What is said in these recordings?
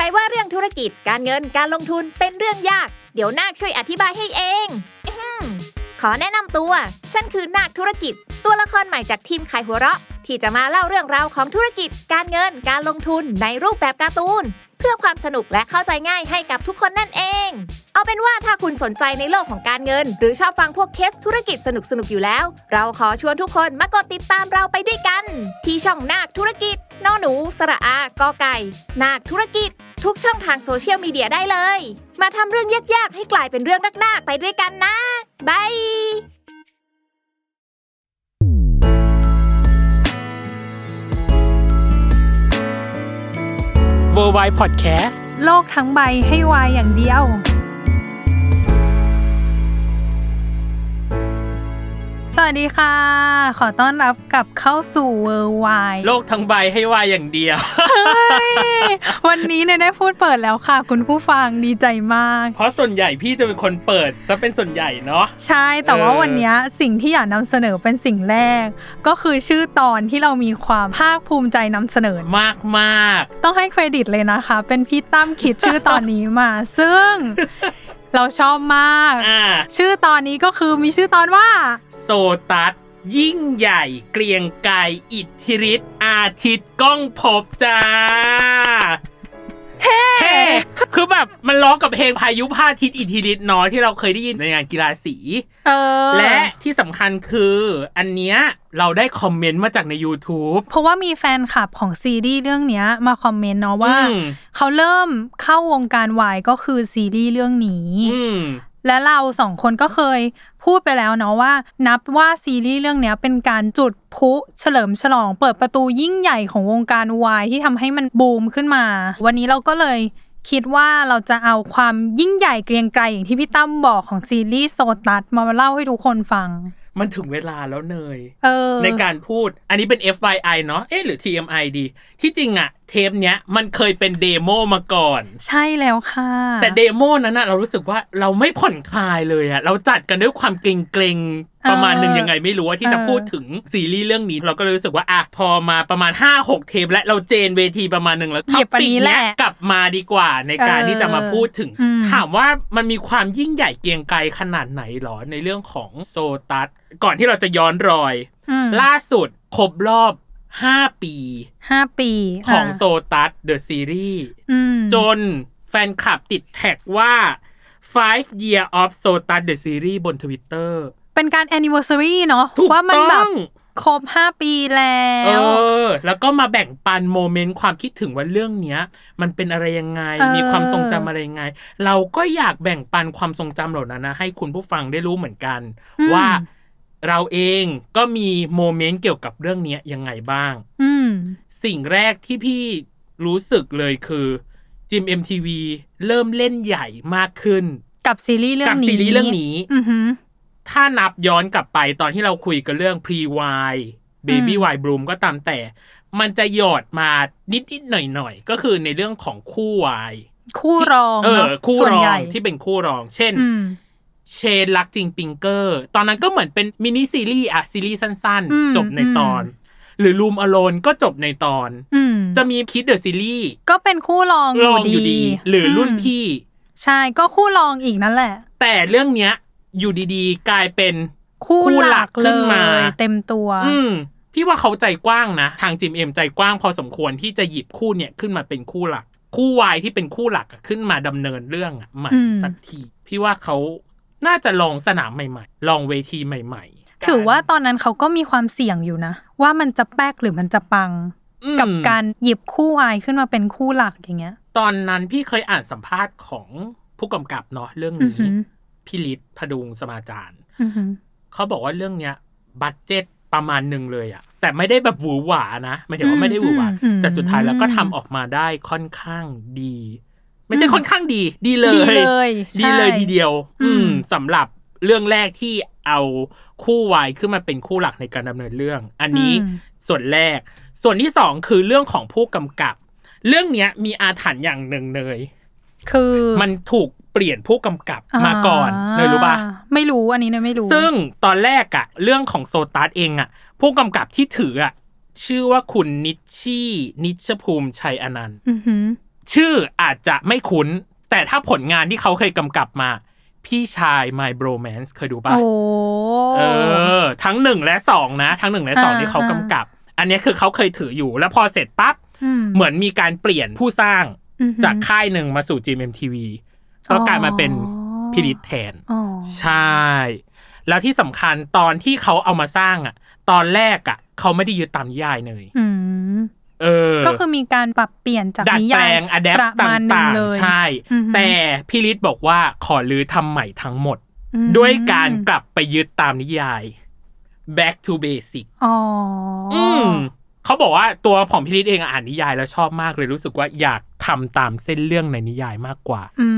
ใครว่าเรื่องธุรกิจการเงินการลงทุนเป็นเรื่องยาก เดี๋ยวนาคช่วยอธิบายให้เองอื้อหือขอแนะนำตัว ฉันคือนาคธุรกิจ ตัวละครใหม่จากทีมขายหัวเราะ ที่จะมาเล่าเรื่องราวของธุรกิจ การเงินการลงทุนในรูปแบบการ์ตูน เพื่อความสนุกและเข้าใจง่ายให้กับทุกคนนั่นเอง เอาเป็นว่าถ้าคุณสนใจในโลกของการเงิน หรือชอบฟังพวกเคสธุรกิจสนุกๆอยู่แล้ว เราขอชวนทุกคนมากดติดตามเราไปด้วยกัน ที่ช่องนาคธุรกิจนอหนู สระอากอไก่ นาคธุรกิจ ทุกช่องทางโซเชียลมีเดียได้เลย มาทำเรื่องยากๆ ให้กลายเป็นเรื่องนักๆไปด้วยกันนะบาย Worldwide Podcast โลกทั้งใบให้วายอย่างเดียว สวัสดีค่ะ ขอต้อนรับกลับเข้าสู่เวอร์ไวโลกทั้งใบให้วายอย่างเดียว วันนี้เนี่ยได้พูดเปิดแล้วค่ะ คุณผู้ฟังดีใจมาก เพราะส่วนใหญ่พี่จะเป็นคนเปิดซะเป็นส่วนใหญ่เนาะใช่แต่ว่าเออวันเนี้ยสิ่งที่อยากนำเสนอเป็นสิ่งแรก ก็คือชื่อตอนที่เรามีความภาคภูมิใจนำเสนอมากมากต้องให้เครดิตเลยนะคะ เป็นพี่ตั้มคิดชื่อตอนนี้มา ซึ่ง เราชอบมากๆอ่า ชื่อตอนนี้ก็คือมีชื่อตอนว่า โซตัสยิ่งใหญ่เกรียงไกรอิทธิฤทธิ์อาทิตย์ก้องพบจ้า เฮ้คือแบบมันล้อกับเพลงพายุพาทิตย์อิทธิฤทธิ์เนาะที่เราเคยได้ยินในงานกีฬาสี เออ และที่สำคัญคืออันเนี้ยเราได้คอมเมนต์มาจากใน YouTube เพราะว่ามีแฟนคลับของซีรีส์เรื่องเนี้ยมาคอมเมนต์เนาะว่า อืม เขาเริ่มเข้าวงการวายก็คือซีรีส์เรื่องนี้ อืม และเราสองคนก็เคยพูดไปแล้วเนาะว่า นับว่าซีรีส์เรื่องเนี้ยเป็นการจุดพลุเฉลิมฉลอง เปิดประตูยิ่งใหญ่ของวงการวายที่ทำให้มันบูมขึ้นมา วันนี้เราก็เลยคิดว่าเราจะเอาความยิ่งใหญ่เกรียงไกรอย่างที่พี่ตั้มบอกของซีรีส์โซตัสมาเล่าให้ทุกคนฟัง มันถึงเวลาแล้วเนยเออในการพูดอันนี้เป็น FYI เนาะเอ๊ะหรือ TMI ดี ที่จริงอะ เทปเนี้ยมันเคยเป็น demo มาก่อน ใช่แล้วค่ะ แต่ demo นั้นอะเรารู้สึกว่าเราไม่ผ่อนคลายเลยอะเราจัดกันด้วยความเกรงๆประมาณหนึ่งยังไงไม่รู้ว่าที่จะพูดถึงซีรีส์เรื่องนี้ เราก็เลยรู้สึกว่าอะพอมาประมาณ 5-6 เทปและเราเจนเวทีประมาณหนึ่งแล้วหยิบอันปิกนี้แหเนี้ยกลับมาดีกว่าในการเออที่จะมาพูดถึงอืมถามว่ามันมีความยิ่งใหญ่เกรียงไกรขนาดไหนหรอในเรื่องของโซตัสก่อนที่เราจะย้อนรอยอืมล่าสุดครบรอบ 5ปีห้าปีของโซตัสเดอะซีรีส์อืมจนแฟนคลับติดแท็กว่า five year of SOTUS the series บนทวิตเตอร์เป็นการ anniversary เนาะถูกต้องแบบว่ามันครบห้าปีแล้วเอออแล้วก็มาแบ่งปัน moment ความคิดถึงว่าเรื่องเนี้ย มันเป็นอะไรยังไงเออมีความทรงจำอะไรยังไง เราก็อยากแบ่งปันความทรงจำเหล่านั้นนะให้คุณผู้ฟังได้รู้เหมือนกันว่า เราเองก็มีโมเมนต์เกี่ยวกับเรื่องเนี้ยยังไงบ้างอืมสิ่งแรกที่พี่รู้สึกเลยคือจิม MTV เริ่มเล่นใหญ่มากขึ้น กับซีรีส์เรื่อกังบนี้ซีรีส์เรื่องนี้อือหือถ้านับย้อนกลับไปตอนที่เราคุยกันเรื่อง pre y baby อืม y bloom ก็ตามแต่ มันจะหยอดมานิดนิดๆหน่อยหน่อยๆก็คือในเรื่องของคู่วายคู่รองเออเนาะคู่ส่วนรอใหญ่งที่เป็นคู่รอง เช่นอืม เช่นรักจริงปิ๊งเก้อ ตอนนั้นก็เหมือนเป็นมินิซีรีส์อะซีรีส์สั้นอืมๆจบในอืมตอน หรือ Room Alone ก็จบในตอนอืมจะมี Kiss the seriesก็เป็นคู่รองรองอยู่ดี หรือรุ่นพี่ ใช่ก็คู่รองอีกนั่นแหละ แต่เรื่องเนี้ย อยู่ดีๆ กลายเป็นคู่คู่หหลัลักกขึ้เลนมายเต็มตัว อืมพี่ว่าเขาใจกว้างนะ ทาง GMM ใจกว้างพอสมควรที่จะหยิบคู่เนี่ยขึ้นมาเป็นคู่หลัก คู่วายที่เป็นคู่หลักอะขึ้นมาดำเนินเรื่องอะใหม่อืมสักที พี่ว่าเขา น่าจะลองสนามใหม่ ๆ ลองเวทีใหม่ ๆ ถือว่าตอนนั้นเขาก็มีความเสี่ยงอยู่นะ ว่ามันจะแป๊กหรือมันจะปังอืมกับการหยิบคู่วายขึ้นมาเป็นคู่หลักอย่างเงี้ย ตอนนั้นพี่เคยอ่านสัมภาษณ์ของผู้กำกับเนาะเรื่องอือนี้หือพี่ฤทธิ์พดุงสมาจารอือหือเขาบอกว่าเรื่องเนี้ยบัตเจ็ตประมาณหนึ่งเลยอะแต่ไม่ได้แบบหวือหวานะไม่ถึงว่าไม่ได้หวือหวาอืมแต่สุดท้ายแล้วก็ทำออกมาได้ค่อนข้างดี ไม่ใช่อืมค่อนข้างดี ดีเลย ดีเลยดีเลยใช่ทีเดียว อือืมมสำหรับเรื่องแรกที่เอาคู่วายขึ้นมาเป็นคู่หลักในการดำเนินเรื่อง อันนี้อืมส่วนแรก ส่วนที่สองคือเรื่องของผู้กำกับ เรื่องเนี้ยมีอาถรรพ์อย่างหนึ่งเนยคือมันถูกเปลี่ยนผู้กำกับมาก่อนเนยรู้ปะไม่รู้อันนี้เนยไม่รู้ ซึ่งตอนแรกอะเรื่องของโซตัสเองอะผู้กำกับที่ถืออะชื่อว่าคุณนิชชี่นิชภูมิชัยอนันต์อือหือ ชื่ออาจจะไม่คุ้น แต่ถ้าผลงานที่เขาเคยกำกับมา พี่ชาย My Bromance เคยดูปะโอ้เออ ทั้งหนึ่งและสองนะ ทั้งหนึ่งและสองอ่าที่เขากำกับ อันเนี้ยคือเขาเคยถืออยู่ แล้วพอเสร็จปั๊บมเหมือนมีการเปลี่ยนผู้สร้างอือหือจากค่ายหนึ่งมาสู่ GMMTV ก็กลายมาเป็นพิริตแทนอ๋อใช่ แล้วที่สำคัญตอนที่เขาเอามาสร้างอะ ตอนแรกอะ เขาไม่ได้ยึดตามนิยายเลย อืม เออ ก็คือมีการปรับเปลี่ยนจากดัดนิแปลยายงอะแดปประตมาณหนึ่ง่างเลย ๆ ใช่ อือหือ แต่พี่ฤทธิ์บอกว่าขอรื้อทำใหม่ทั้งหมด อืมด้วยการกลับไปยึดตามนิยาย back to basic อ๋อออืมเขาบอกว่าตัวของพี่ฤทธิ์เองอ่านนิยายแล้วชอบมากเลยรู้สึกว่าอยากทำตามเส้นเรื่องในนิยายมากกว่า อื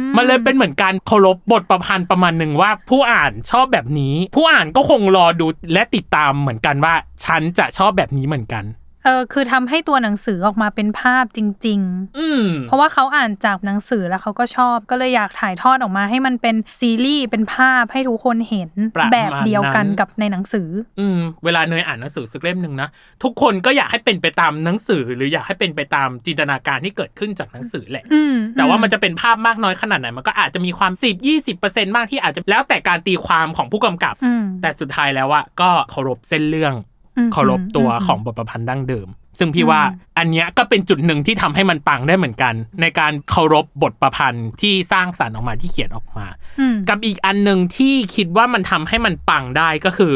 มมันเลยเป็นเหมือนการเคารพบทประพันธ์ประมาณหนึ่งว่า ผู้อ่านชอบแบบนี้ ผู้อ่านก็คงรอดูและติดตามเหมือนกันว่า ฉันจะชอบแบบนี้เหมือนกัน เออคือทำให้ตัวหนังสือออกมาเป็นภาพจริง ๆ อืมเพราะว่าเขาอ่านจากหนังสือแล้วเขาก็ชอบก็เลยอยากถ่ายทอดออกมาให้มันเป็นซีรีส์เป็นภาพให้ทุกคนเห็นประมาณแบบเดียวกันนั้นกับในหนังสือ อืมเวลาเนยอ่านหนังสือสักเล่มหนึ่งนะทุกคนก็อยากให้เป็นไปตามหนังสือ หรืออยากให้เป็นไปตามจินตนาการที่เกิดขึ้นจากหนังสือแหละอืมแต่ว่ามันจะเป็นภาพมากน้อยขนาดไหนมันก็อาจจะมีความสิบยี่สิบเปอร์เซ็นต์บ้างที่อาจจะแล้วแต่การตีความของผู้กำกับอืมแต่สุดท้ายแล้วอะก็เคารพเส้นเรื่องอืม เคารพตัวอืมของบทประพันธ์ดั้งเดิม ซึ่งพี่ว่าอันเนี้ยก็เป็นจุดหนึ่งที่ทำให้มันปังได้เหมือนกัน ในการเคารพบทประพันธ์ที่สร้างสรรค์ออกมาที่เขียนออกมาอืมกับอีกอันหนึ่งที่คิดว่ามันทำให้มันปังได้ก็คือ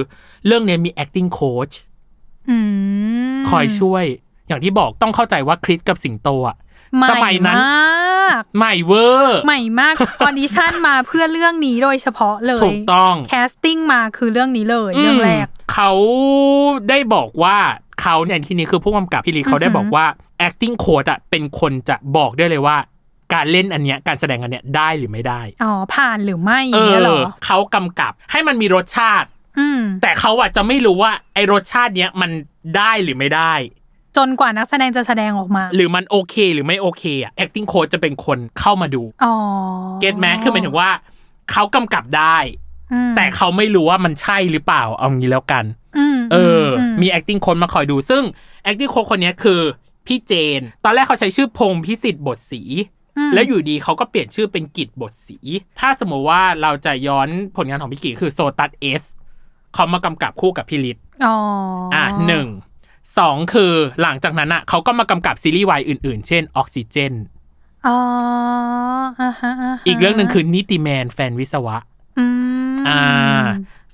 เรื่องเนี้ยมี acting coach อืมคอยช่วย อย่างที่บอกต้องเข้าใจว่าคริสกับสิงโตอะให สมัยนั้นมากใหม่เวอร์ ใหม่มากออดิชั่นมาเพื่อเรื่องนี้โดยเฉพาะเลย ถูกต้อง casting มาคือเรื่องนี้เลยเรื่องแรกเขาได้บอกว่าเขาเนี่ยที่นี้คือผู้กำกับพี่ลีเขาได้บอกว่า acting coach อะเป็นคนจะบอกได้เลยว่าการเล่นอันเนี้ยการแสดงอันเนี้ยได้หรือไม่ได้ อ๋อ ผ่านหรือไม่อเอย่างเงี้ยเหรออเขากำกับให้มันมีรสชาติอืมแต่เขาอะจะไม่รู้ว่าไอรสชาติเนี้ยมันได้หรือไม่ได้ จนกว่านักแสดงจะแสดงออกมา หรือมันโอเคหรือไม่โอเคอะ acting coach จะเป็นคนเข้ามาดูอ๋อเก็ตไหมคือหมายถึงว่าเขากำกับได้อืมแต่เขาไม่รู้ว่ามันใช่หรือเปล่าเอางี้แล้วกันอืมเอออมมี acting coach มาคอยดู ซึ่ง acting coach คนเนี้ยคือพี่เจน ตอนแรกเขาใช้ชื่อพงษ์พิสิทธิ์บทสีอืมแล้วอยู่ดีเขาก็เปลี่ยนชื่อเป็นกิจบทสี ถ้าสมมติว่าเราจะย้อนผลงานของพี่กิจคือโซตัสเอสเขามากำกับคู่กับพี่ฤทธิ์อ๋ออ่อะหนึ่ง สองคือหลังจากนั้นอะเขาก็มากำกับซีรีส์วายอื่นๆ เช่นออกซิเจนอ๋ออ่าฮะอ่าฮะอีกเรื่องหนึ่งคือนิติแมนแฟนวิศวะอืมอ่า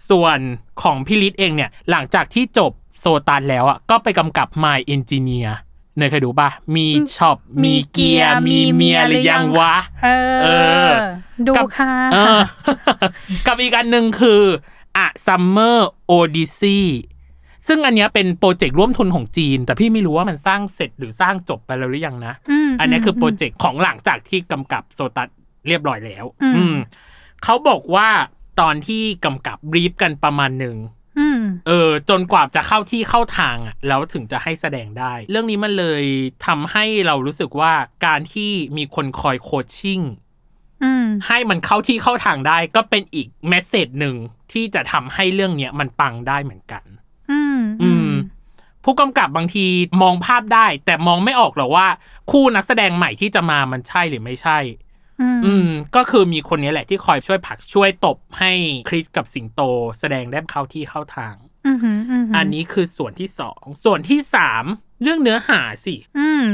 ส่วนของพี่ฤทธิ์เองเนี่ย หลังจากที่จบโซตัสแล้วอะก็ไปกำกับ My Engineer เนยเคยดูป่ะมีช็อปมีเกียร์ มีเมียหรือยังวะ เออเออดูกับค่ะเออกับอีกอันหนึ่งคืออะ Summer Odyssey ซึ่ งอันเนี้ยเป็นโปรเจกต์ร่วมทุนของจีน แต่พี่ไม่รู้ว่ามันสร้างเสร็จหรือสร้างจบไปแล้วหรือยังนะมอันเนี้ยคือโปรเจกต์ของหลังจากที่กำกับโซตัสเรียบร้อยแล้ว อืมอืมเขาบอกว่าตอนที่กำกับบรีฟกันประมาณหนึ่งอืมเออ จนกว่าจะเข้าที่เข้าทางอะแล้วถึงจะให้แสดงได้ เรื่องนี้มันเลยทำให้เรารู้สึกว่าการที่มีคนคอยโคชชิ่งอืมให้มันเข้าที่เข้าทางได้ก็เป็นอีกเมสเซจหนึ่งที่จะทำให้เรื่องเนี้ยมันปังได้เหมือนกัน อืมอืม ผู้กำกับบางทีมองภาพได้ แต่มองไม่ออกหรอกว่า คู่นักแสดงใหม่ที่จะมามันใช่หรือไม่ใช่ อืมอืมก็คือมีคนนี้แหละที่คอยช่วยผลักช่วยตบให้คริสกับสิงโต แสดงได้เข้าที่เข้าทางอืมอืมมอันนี้คือส่วนที่สอง ส่วนที่สามเรื่องเนื้อหาสิอืม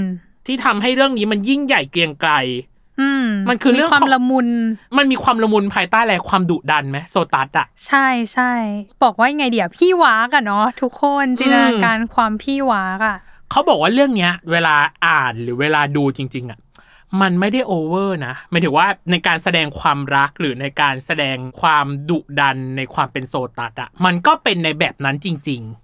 ที่ทำให้เรื่องนี้มันยิ่งใหญ่เกรียงไกรอื มมันคือเรื่องมีความของละมุน มันมีความละมุนภายใต้อะไรความดุดันไหมโซตัสอะใช่ใช่บอกว่ายังไงเดี๋ยวพี่วากอะเนาะทุกคนจินตนาการความพี่วากอะเขาบอกว่าเรื่องเนี้ย เวลาอ่านหรือเวลาดูจริง ๆอะมันไม่ได้โอเวอร์นะหมายถึงว่าในการแสดงความรักหรือในการแสดงความดุดันในความเป็นโซตัสอะมันก็เป็นในแบบนั้นจริงๆอืม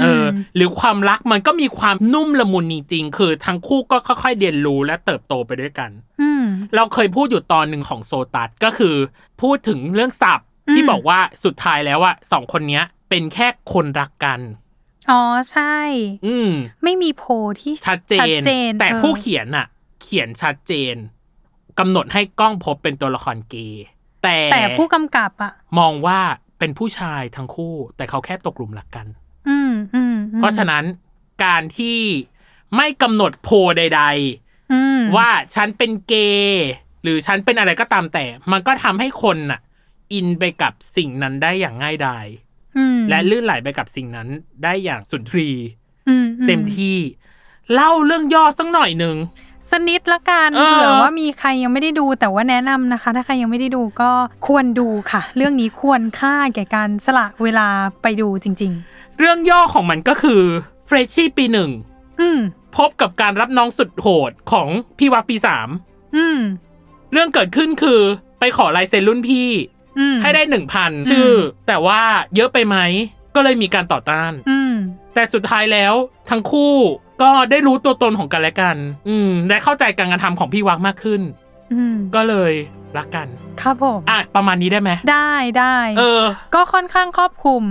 เออมอหรือความรักมันก็มีความนุ่มละมุนจริงๆคือทั้งคู่ก็ค่อยๆเรียนรู้และเติบโตไปด้วยกันอืมเราเคยพูดอยู่ตอนหนึ่งของโซตัสก็คือ พูดถึงเรื่องศัพท์ที่อืมบอกว่าสุดท้ายแล้วว่าสองคนเนี้ย เป็นแค่คนรักกัน อ๋อใช่ อืมไม่มีโพลที่ชัดเจน แต่เออผู้เขียนน่ะเขียนชัดเจนกำหนดให้กล้องพบเป็นตัวละครเกย์แต่แต่ผู้กำกับอะมองว่าเป็นผู้ชายทั้งคู่ แต่เขาแค่ตกหลุมรักกันอืมอืมอืม เพราะฉะนั้นการที่ไม่กำหนดโพลใดอืมๆว่าฉันเป็นเกย์หรือฉันเป็นอะไรก็ตามแต่ มันก็ทำให้คนน่ะ อินไปกับสิ่งนั้นได้อย่างง่ายดายอืมและลื่นไหลไปกับสิ่งนั้นได้อย่างสุนทรีอือืเต็มที่ เล่าเรื่องย่อสักหน่อยหนึ่งสนิดละกันเออเผื่อว่ามีใครยังไม่ได้ดูแต่ว่าแนะนำนะคะ ถ้าใครยังไม่ได้ดูก็ควรดูค่ะ เรื่องนี้ควรค่าแก่การสละเวลาไปดูจริง เรื่องย่อของมันก็คือเฟรชชี่ปีหนึ่งๆอืมพบกับการรับน้องสุดโหดของพี่วักปีสามอืมเรื่องเกิดขึ้นคือไปขอลายเซ็นรุ่นพี่อืมให้ได้หนึ่งพันชื่อ แต่ว่าเยอะไปไหม ก็เลยมีการต่อต้านอืมแต่สุดท้ายแล้วทั้งคู่ก็ได้รู้ตัวตนของกันและกัน อืมได้เข้าใจการกระทำของพี่วักมากขึ้นอืมก็เลยรักกัน ครับผมอะประมาณนี้ได้ไหมได้ได้ เออ ก็ค่อนข้างครอบคลุม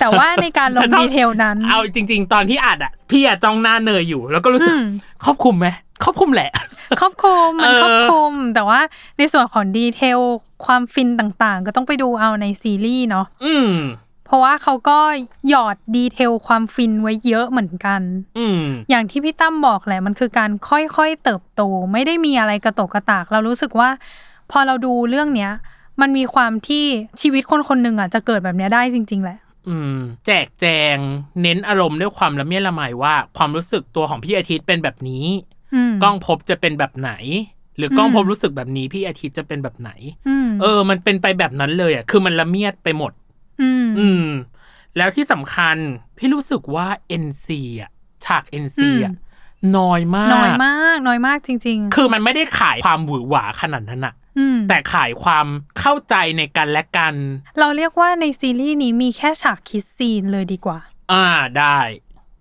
แต่ว่าในการฉันชอบ detail นั้น เอาจริง ๆ ตอนที่อัดอะพี่อะจ้องหน้าเนยอยู่ แล้วก็รู้สึกอืมครอบคลุมไหมครอบคลุมแหละ ครอบคลุมมันเออครอบคลุม แต่ว่าในส่วนของ detail ความฟินต่างๆ ก็ต้องไปดูเอาในซีรีส์เนาะอืมเพราะว่าเขาก็หยอด detail ความฟินไว้เยอะเหมือนกัน อืมอย่างที่พี่ตั้มบอกแหละมันคือการค่อยๆเติบโต ไม่ได้มีอะไรกระโตกกระตาก เรารู้สึกว่า พอเราดูเรื่องเนี้ย มันมีความที่ชีวิตคนคนหนึ่งอะจะเกิดแบบเนี้ยได้จริง ๆ แหละอืม แจกแจง เน้นอารมณ์ด้วยความละเมียดละไมว่า ความรู้สึกตัวของพี่อาทิตย์เป็นแบบนี้อืมกล้องพบจะเป็นแบบไหน หรืออมกล้องพบรู้สึกแบบนี้พี่อาทิตย์จะเป็นแบบไหนอืมเออ มันเป็นไปแบบนั้นเลยอะคือมันละเมียดไปหมดอืมอืม แล้วที่สำคัญพี่รู้สึกว่า NC อะฉาก NC อะน้อยมากน้อยมากน้อยมากจริงคือมันไม่ได้ขายความหวือหวาขนาดนั้นอะๆอืม แต่ขายความเข้าใจในกันและกัน เราเรียกว่าในซีรีส์นี้มีแค่ฉาก kiss scene เลยดีกว่า อ่าได้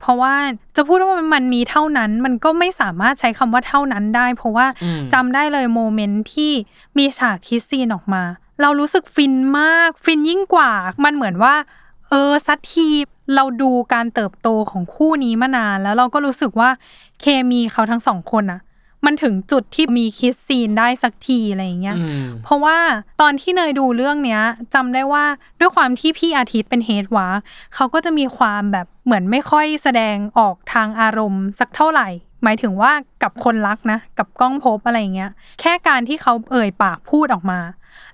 เพราะว่าจะพูดว่ามันมีเท่านั้น มันก็ไม่สามารถใช้คำว่าเท่านั้นได้ เพราะว่าอืมจำได้เลย moment ที่มีฉาก kiss scene ออกมา เรารู้สึกฟินมาก ฟินยิ่งกว่า มันเหมือนว่า เออสักทีเราดูการเติบโตของคู่นี้มานาน แล้วเราก็รู้สึกว่าเคมีเขาทั้งสองคนอะ มันถึงจุดที่มี kiss scene ได้สักทีอะไรอย่างเงี้ยอืมเพราะว่าตอนที่เนยดูเรื่องเนี้ยจำได้ว่าด้วยความที่พี่อาทิตย์เป็น head ว้ากเขาก็จะมีความแบบเหมือนไม่ค่อยแสดงออกทางอารมณ์สักเท่าไหร่ หมายถึงว่ากับคนรักนะ กับกล้องภพบอะไรอย่างเงี้ย แค่การที่เขาเอ่ยปากพูดออกมา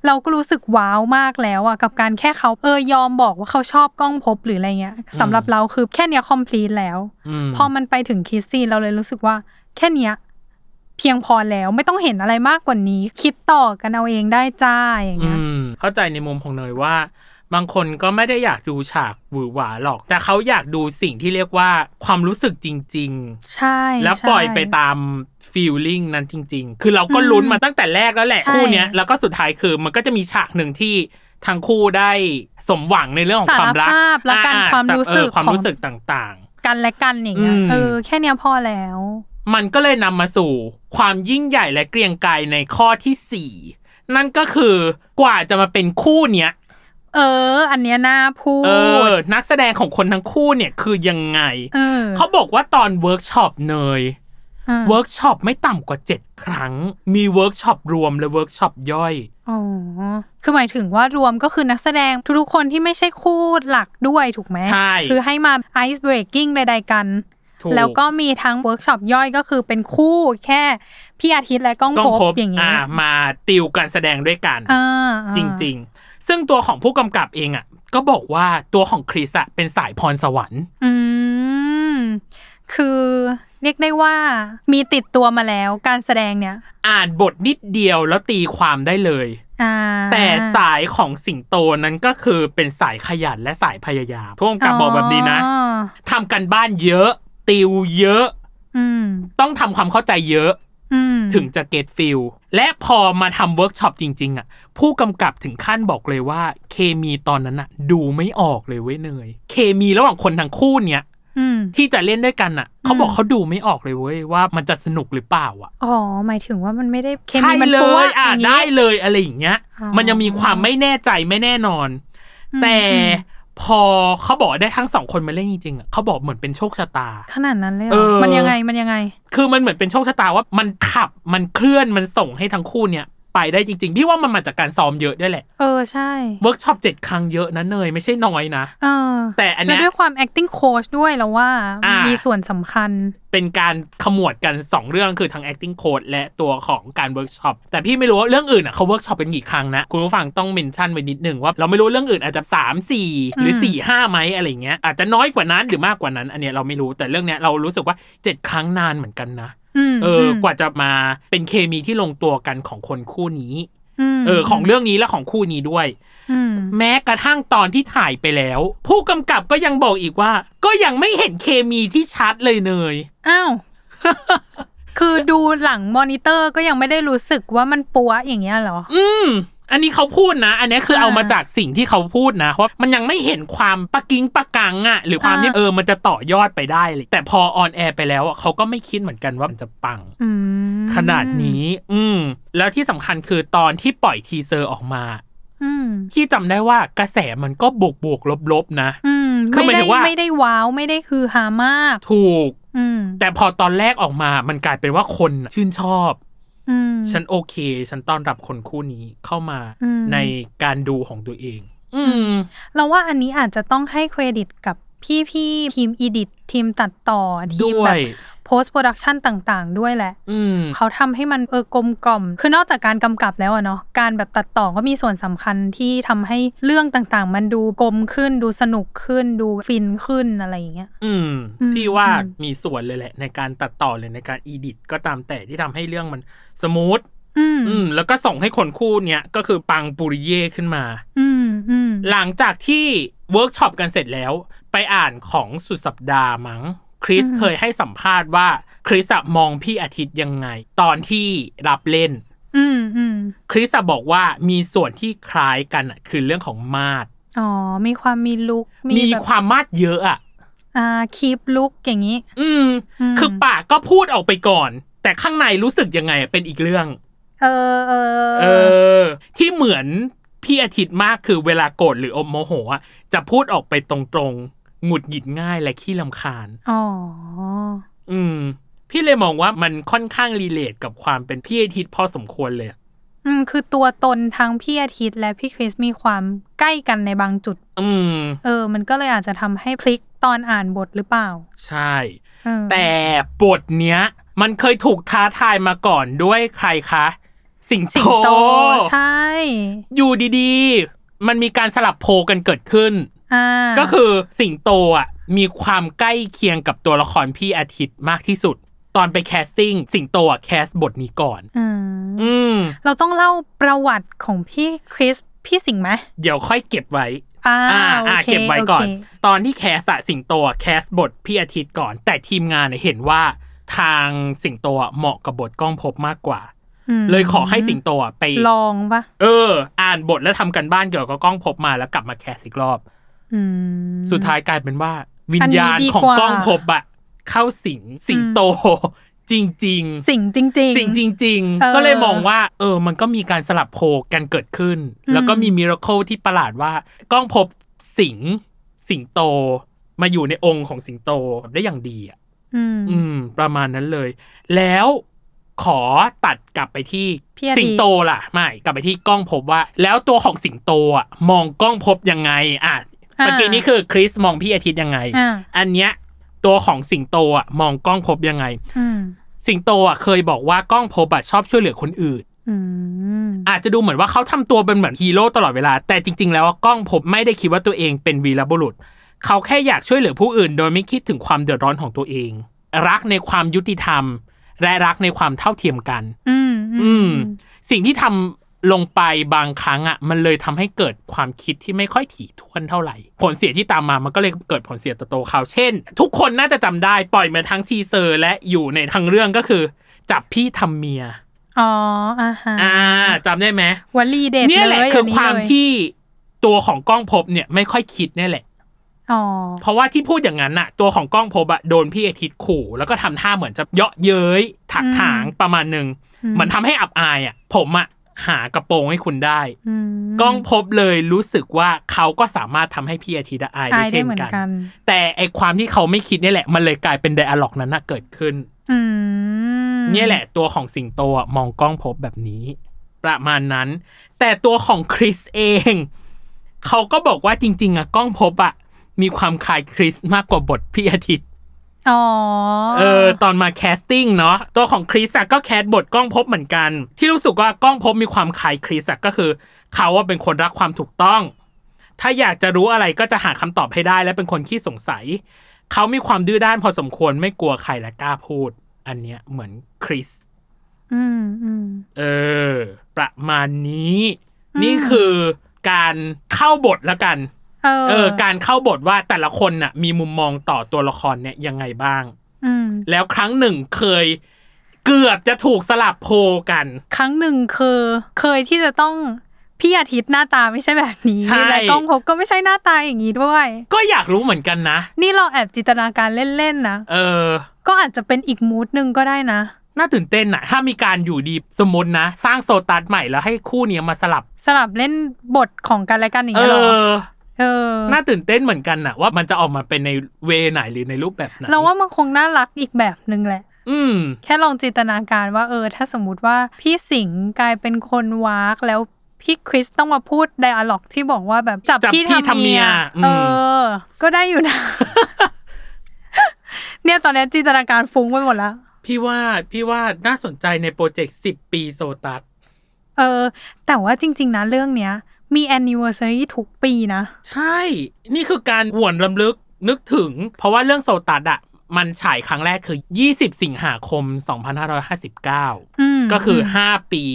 เราก็รู้สึกว้าวมากแล้วอะกับการแค่เขาเออยอมบอกว่าเขาชอบกล้องภพบหรืออะไรเงี้ยสำหรับเราคือแค่เนี้ย complete แล้วอืมพอมันไปถึงคิสซีนเราเลยรู้สึกว่าแค่เนี้ย เพียงพอแล้วไม่ต้องเห็นอะไรมากกว่านี้ คิดต่อกันเอาเองได้จ้าอย่างอืเงี้ยมเข้าใจในมุมของเนยว่า บางคนก็ไม่ได้อยากดูฉากหวือหวาหรอก แต่เขาอยากดูสิ่งที่เรียกว่าความรู้สึกจริงใช่ๆแล้วใช่ปล่อยไปตามฟีลลิ่งนั้นจริง ๆ คือเราก็ลุ้นมาตั้งแต่แรกแล้วแหละใช่คู่เนี้ยแล้วก็สุดท้ายคือมันก็จะมีฉากหนึ่งที่ทั้งคู่ได้สมหวังในเรื่องของความรักสารภาพและกันอ่ความรู้สึกเออความของรู้สึกต่างกันและกันอย่างเงี้ยอืมเออแค่เนี้ยพอแล้วๆ มันก็เลยนำมาสู่ความยิ่งใหญ่และเกรียงไกรในข้อที่สี่นั่นก็คือกว่าจะมาเป็นคู่เนี้ยเออ อันเนี้ยน่าพูเออดนักแสดงของคนทั้งคู่เนี่ยคือยังไงเออเขาบอกว่าตอนเวิร์กช็อปเนยอ่าเวิร์กช็อปไม่ต่ำกว่า7ครั้ง มีเวิร์กช็อปรวมและเวิร์กช็อปย่อยอ๋อคือหมายถึงว่ารวมก็คือนักแสดงทุกๆคนที่ไม่ใช่คู่หลักด้วยถูกไหมใช่ คือให้มา ice breaking ใดๆกันถูก แล้วก็มีทั้งเวิร์กช็อปย่อยก็คือเป็นคู่แค่พี่อาทิตย์และก้องต้องภพพบอย่างอ่าเงี้ยมาติวการแสดงด้วยกันอ่าจริง ๆ ซึ่งตัวของผู้กำกับเองอะ ก็บอกว่าตัวของคริสอะเป็นสายพรสวรรค์ๆอืมคือเรียกได้ว่ามีติดตัวมาแล้วการแสดงเนี่ย อ่านบทนิดเดียวแล้วตีความได้เลยอ่าแต่สายของสิงโตนั้นก็คือเป็นสายขยันและสายพยายามผู้กำกับบอกแบบนี้นะอ๋อทำการบ้านเยอะ ติวเยอะอืมต้องทำความเข้าใจเยอะอืมถึงจะ get feel และพอมาทำเวิร์กช็อปจริง ๆ อะ ผู้กำกับถึงขั้นบอกเลยว่า เคมีตอนนั้นอะ ดูไม่ออกเลยเว้ยเนย เคมีระหว่างคนทั้งคู่เนี้ยอืมที่จะเล่นด้วยกันอะ เขาบอกเขาดูไม่ออกเลยเว้ยว่ามันจะสนุกหรือเปล่าอะอ๋อหมายถึงว่ามันไม่ได้เคมีใช่มันเลปัวยอะย่างงี้ได้เลยอะไรอย่างเงี้ยอ๋อมันยังมีความไม่แน่ใจไม่แน่นอนอืมแต่อืม พอเขาบอกได้ทั้งสองคนมาเล่นจริงๆอะเขาบอกเหมือนเป็นโชคชะตา ขนาดนั้นเลยเหรเอออ มันยังไงมันยังไง คือมันเหมือนเป็นโชคชะตาว่ามันขับมันเคลื่อนมันส่งให้ทั้งคู่เนี่ย ไปได้จริง ๆ พี่ว่ามันมาจากการซ้อมเยอะด้วยแหละ เออใช่เวิร์กช็อปเจ็ดครั้งเยอะนะเนยไม่ใช่น้อยนะเออแต่อันเนี้แล้วยด้วยความ acting coach ด้วยแล้วว่าอ่ามีมีส่วนสำคัญ เป็นการขมวดกัน 2 เรื่องคือทั้ง acting coach และตัวของการเวิร์กช็อปแต่พี่ไม่รู้ว่าเรื่องอื่นอะเขาเวิร์กช็อปกันกี่ครั้งนะ คุณผู้ฟังต้อง mention ไว้นิดหนึ่งว่าเราไม่รู้เรื่องอื่นอาจจะ 3 4 หรืออืม4 5ไหมอะไรเงี้ยอาจจะน้อยกว่านั้นหรือมากกว่านั้น อันเนี้ยเราไม่รู้แต่เรื่องเนี้ยเรารู้สึกว่า 7 ครั้งนานเหมือนกันนะม เอออมกว่าจะมาเป็นเคมีที่ลงตัวกันของคนคู่นี้มเออ ของเรื่องนี้และของคู่นี้ด้วยอืมแม้กระทั่งตอนที่ถ่ายไปแล้ว ผู้กำกับก็ยังบอกอีกว่า ก็ยังไม่เห็นเคมีที่ชัดเลยเนยอ้าวคือดูหลังมอนิเตอร์ก็ยังไม่ได้รู้สึกว่ามันปังอย่างเงี้ยเหรอ อืม อันนี้เขาพูดนะ อันนี้คืออ่าเอามาจากสิ่งที่เขาพูดนะว่ามันยังไม่เห็นความปะกิ้งปะกังอะหรือความอ่าที่เออมันจะต่อยอดไปได้เลย แต่พอ on air ไปแล้วอะเขาก็ไม่คิดเหมือนกันว่ามันจะปังอืมขนาดนี้ อืมแล้วที่สำคัญคือตอนที่ปล่อย teaser ออกมาอืมที่จำได้ว่ากระแสมันก็บวกบวกลบลบๆนะอืมคือหมายไม่ถึได้งว่าไม่ได้ว้าวไม่ได้คือฮามาก ถูกอืมแต่พอตอนแรกออกมามันกลายเป็นว่าคนน่ะชื่นชอบอืม ฉันโอเค ฉันต้อนรับคนคู่นี้เข้ามาอืมในการดูของตัวเอง อืมเราว่าอันนี้อาจจะต้องให้เครดิตกับพี่ๆทีม edit ทีมตัดต่อทีมด้วแบยบ post production ต่างๆ ด้วยแหละอืมเขาทำให้มันเออกลมกล่อม คือนอกจากการกำกับแล้วอะเนาะการแบบตัดต่อก็มีส่วนสำคัญที่ทำให้เรื่องต่างๆ มันดูกลมขึ้น ดูสนุกขึ้น ดูฟินขึ้นอะไรอย่างเงี้ยอืมอืมพี่ว่าอืมมีส่วนเลยแหละ ในการตัดต่อเลยในการอีดิทก็ตามแต่ที่ทำให้เรื่องมันสมูทอืมอืมแล้วก็ส่งให้คนคู่เนี้ยก็คือปังปุริเย่ขึ้นมา อืมอืมหลังจากที่เวิร์กช็อปกันเสร็จแล้ว ไปอ่านของสุดสัปดาห์มั้ง คริสอืมเคยให้สัมภาษณ์ว่าคริสอะมองพี่อาทิตย์ยังไง ตอนที่รับเล่นอืมอืมคริสอะบอกว่ามีส่วนที่คล้ายกันอะคือเรื่องของมาดอ๋อ มีความมี look มีแบบความมาดเยอะอะอ่า keep look อย่างนี้อืมอืม คือปากก็พูดออกไปก่อน แต่ข้างในรู้สึกยังไงอะเป็นอีกเรื่อง เออเออเออ ที่เหมือนพี่อาทิตย์มากคือเวลาโกรธหรืออมโมโหอะจะพูดออกไปตรงๆ หงุดหงิดง่ายและขี้รำคาญอ๋ออืม พี่เลยมองว่ามันค่อนข้าง relate กับความเป็นพี่อาทิตย์พอสมควรเลยอะอืมคือตัวตนทั้งพี่อาทิตย์และพี่คริสมีความใกล้กันในบางจุด อืม เออ มันก็เลยอาจจะทำให้พลิกตอนอ่านบทหรือเปล่า ใช่เออแต่บทเนี้ย มันเคยถูกท้าทายมาก่อนด้วยใครคะ สิงห์ สิงโต ใช่ อยู่ดีๆ มันมีการสลับ role กันเกิดขึ้นอ่า ก็คือสิงโตอะมีความใกล้เคียงกับตัวละครพี่อาทิตย์มากที่สุด ตอนไป casting สิงโตอะ cast บทนี้ก่อนอืมอืมเราต้องเล่าประวัติของพี่คริสพี่สิงห์ไหมเดี๋ยวค่อยเก็บไว้อ่าอ่าโออ่าเคเก็บไว้ก่อนโเคตอนที่ cast อะสิงโตอะ cast บทพี่อาทิตย์ก่อน แต่ทีมงานเนี่ยเห็นว่าทางสิงโตอะเหมาะกับบทกล้องพบมากกว่ามเลยขอให้สิงโตอะไปลองปะเออ อ่านบทแล้วทำกันบ้านเกี่ยวกับกล้องพบมาแล้วกลับมาแคสอีกรอบอืม สุดท้ายกลายเป็นว่า วิญญาณอันนี้ดีของกว่ากล้องพบอะเข้าสิงสิงโต จริง ๆ สิงห์จริง ๆ สิ่งจริงเออๆก็เลยมองว่า เออ มันก็มีการสลับโพลกันเกิดขึ้นอืมแล้วก็มีมิราเคิลที่ประหลาดว่ากล้องพบสิงห์สิงโตมาอยู่ในองค์ของสิงโตได้อย่างดีอะอืมอืมประมาณนั้นเลย แล้วขอตัดกลับไปที่พี่อาทิตย์สิงโตล่ะ ไม่ กลับไปที่กล้องพบว่า แล้วตัวของสิงโตอะมองกล้องพบยังไง อะ เมื่อกี้นี้คือคริสมองพี่อาทิตย์ยังไงอ่าอันเนี้ยตัวของสิงโตอะมองกล้องพบยังไงอืมสิงโตอะเคยบอกว่ากล้องพบอะชอบช่วยเหลือคนอื่นอืมอาจจะดูเหมือนว่าเขาทำตัวเป็นเหมือนฮีโร่ตลอดเวลา แต่จริง ๆ แล้วกล้องพบไม่ได้คิดว่าตัวเองเป็นวีรบุรุษ เขาแค่อยากช่วยเหลือผู้อื่น โดยไม่คิดถึงความเดือดร้อนของตัวเอง รักในความยุติธรรม และรักในความเท่าเทียมกัน อืมอืมสิ่งที่ทำ ลงไปบางครั้งอะมันเลยทำให้เกิดความคิดที่ไม่ค่อยถี่ถ้วนเท่าไหร่ ผลเสียที่ตามมามันก็เลยเกิดผลเสียต่อตัวเขาเช่น ทุกคนน่าจะจำได้ปล่อยมาทั้งทีเซอร์ และอยู่ในทั้งเรื่องก็คือ จับพี่ทำเมียอ๋ออ่าฮะอ่าจำได้ไหมวลีเด็ดเนี่ยแหละเลยคือความนนี้เลยที่ตัวของกล้องภพบเนี่ยไม่ค่อยคิดเนี่ยแหละอ๋อเพราะว่าที่พูดอย่างนั้นน่ะ ตัวของกล้องภพบอะโดนพี่อาทิตย์ขู่ แล้วก็ทำท่าเหมือนจะเยาะเย้ยถักถางประมาณหนึ่งเหมือนทำให้อับอายอะผมอะ หากระโปรงให้คุณได้อืมกล้องภพบเลยรู้สึกว่าเขาก็สามารถทำให้พี่อาทิตย์อะอายอาได้ยได้เช่นเหมือนกันกัน แต่ไอความที่เขาไม่คิดเนี่ยแหละ มันเลยกลายเป็นไดอะล็อกนั้นน่ะเกิดขึ้นอืมเนี่ยแหละ ตัวของสิงโตอะมองกล้องภพบแบบนี้ ประมาณนั้น แต่ตัวของคริสเอง เขาก็บอกว่าจริง ๆอะกล้องภพบอะมีความคล้ายคริสมากกว่าบทพี่อาทิตย์ อ๋อ เออตอนมา casting เนาะตัวของคริสอะก็ cast บทก้องภพเหมือนกัน ที่รู้สึกว่ากล้องภพบมีความคล้ายคริสอะก็คือ เขาว่าเป็นคนรักความถูกต้อง ถ้าอยากจะรู้อะไรก็จะหาคำตอบให้ได้และเป็นคนขี้สงสัย เขามีความดื้อด้านพอสมควรไม่กลัวใครและกล้าพูด อันเนี้ยเหมือนคริสอืมอืมเออ ประมาณนี้ นี่คือการเข้าบทแล้วกัน เออเออ การเข้าบทว่าแต่ละคนน่ะ มีมุมมองต่อตัวละครเนี่ยยังไงบ้างอืมแล้วครั้งหนึ่งเคยเกือบจะถูกสลับโพลกัน ครั้งหนึ่งคือเคยที่จะต้องพี่อาทิตย์หน้าตาไม่ใช่แบบนี้ใช่และกล้องพบก็ไม่ใช่หน้าตาอย่างนี้ด้วย ก็อยากรู้เหมือนกันนะ นี่เราแอบจินตนาการเล่นๆนะ เออ ก็อาจจะเป็นอีกมูดหนึ่งก็ได้นะ น่าตื่นเต้นน่ะถ้ามีการอยู่ดีสมมตินะ สร้างโซตัสใหม่แล้วให้คู่เนี้ยมาสลับ สลับเล่นบทของกันและกันอย่างเอเงี้ยเหรออเออ น่าตื่นเต้นเหมือนกันน่ะว่ามันจะออกมาเป็นในเวไหนหรือในรูปแบบไหนเราว่ามันคงน่ารักอีกแบบหนึ่งแหละ อืม แค่ลองจินตนาการว่าเออ ถ้าสมมุติว่าพี่สิงห์กลายเป็นคนวากแล้วพี่คริสต้องมาพูดไดอะล็อกที่บอกว่าแบบจับจับพี่พี่ทำทำเมีเมียยอืมเออ ก็ได้อยู่นะ เนี่ยตอนนี้จินตนาการฟุ้งไปหมดแล้ว พี่ว่าพี่ว่าน่าสนใจในโปรเจกต์สิบปีโซตัสเออ แต่ว่าจริง ๆ นะเรื่องเนี้ย มี anniversary ทุกปีนะ嗯ใช่ นี่คือการหวนรำลึกนึกถึง เพราะว่าเรื่องโซตัสอะมันฉายครั้งแรกคือ 20 สิงหาคม 2559อืมก็คือ 5 ปี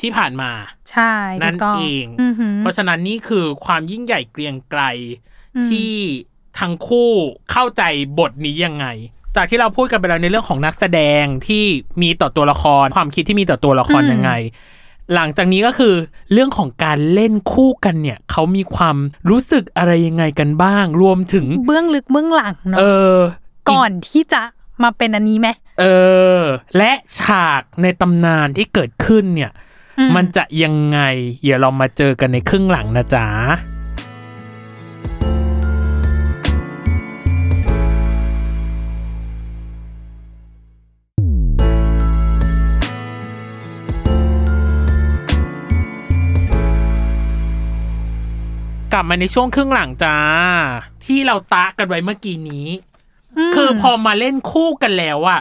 ที่ผ่านมา ใช่นั่นถูกต้องเองอือหือเพราะฉะนั้นนี่คือความยิ่งใหญ่เกรียงไกรอืมที่ทั้งคู่เข้าใจบทนี้ยังไง จากที่เราพูดกันไปแล้วในเรื่องของนักแสดงที่มีต่อตัวละคร ความคิดที่มีต่อตัวละครยังไง หลังจากนี้ก็คือเรื่องของการเล่นคู่กันเนี่ยเขามีความรู้สึกอะไรยังไงกันบ้าง รวมถึงเบื้องลึกเบื้องหลังเนาะเออ ก่อนที่จะมาเป็นอันนี้ไหมเออ และฉากในตำนานที่เกิดขึ้นเนี่ยอืมมันจะยังไง เดี๋ยวเรามาเจอกันในครึ่งหลังนะจ๊ะ กลับมาในช่วงครึ่งหลังจ้า ที่เราตะกันไว้เมื่อกี้นี้มคือพอมาเล่นคู่กันแล้วอะ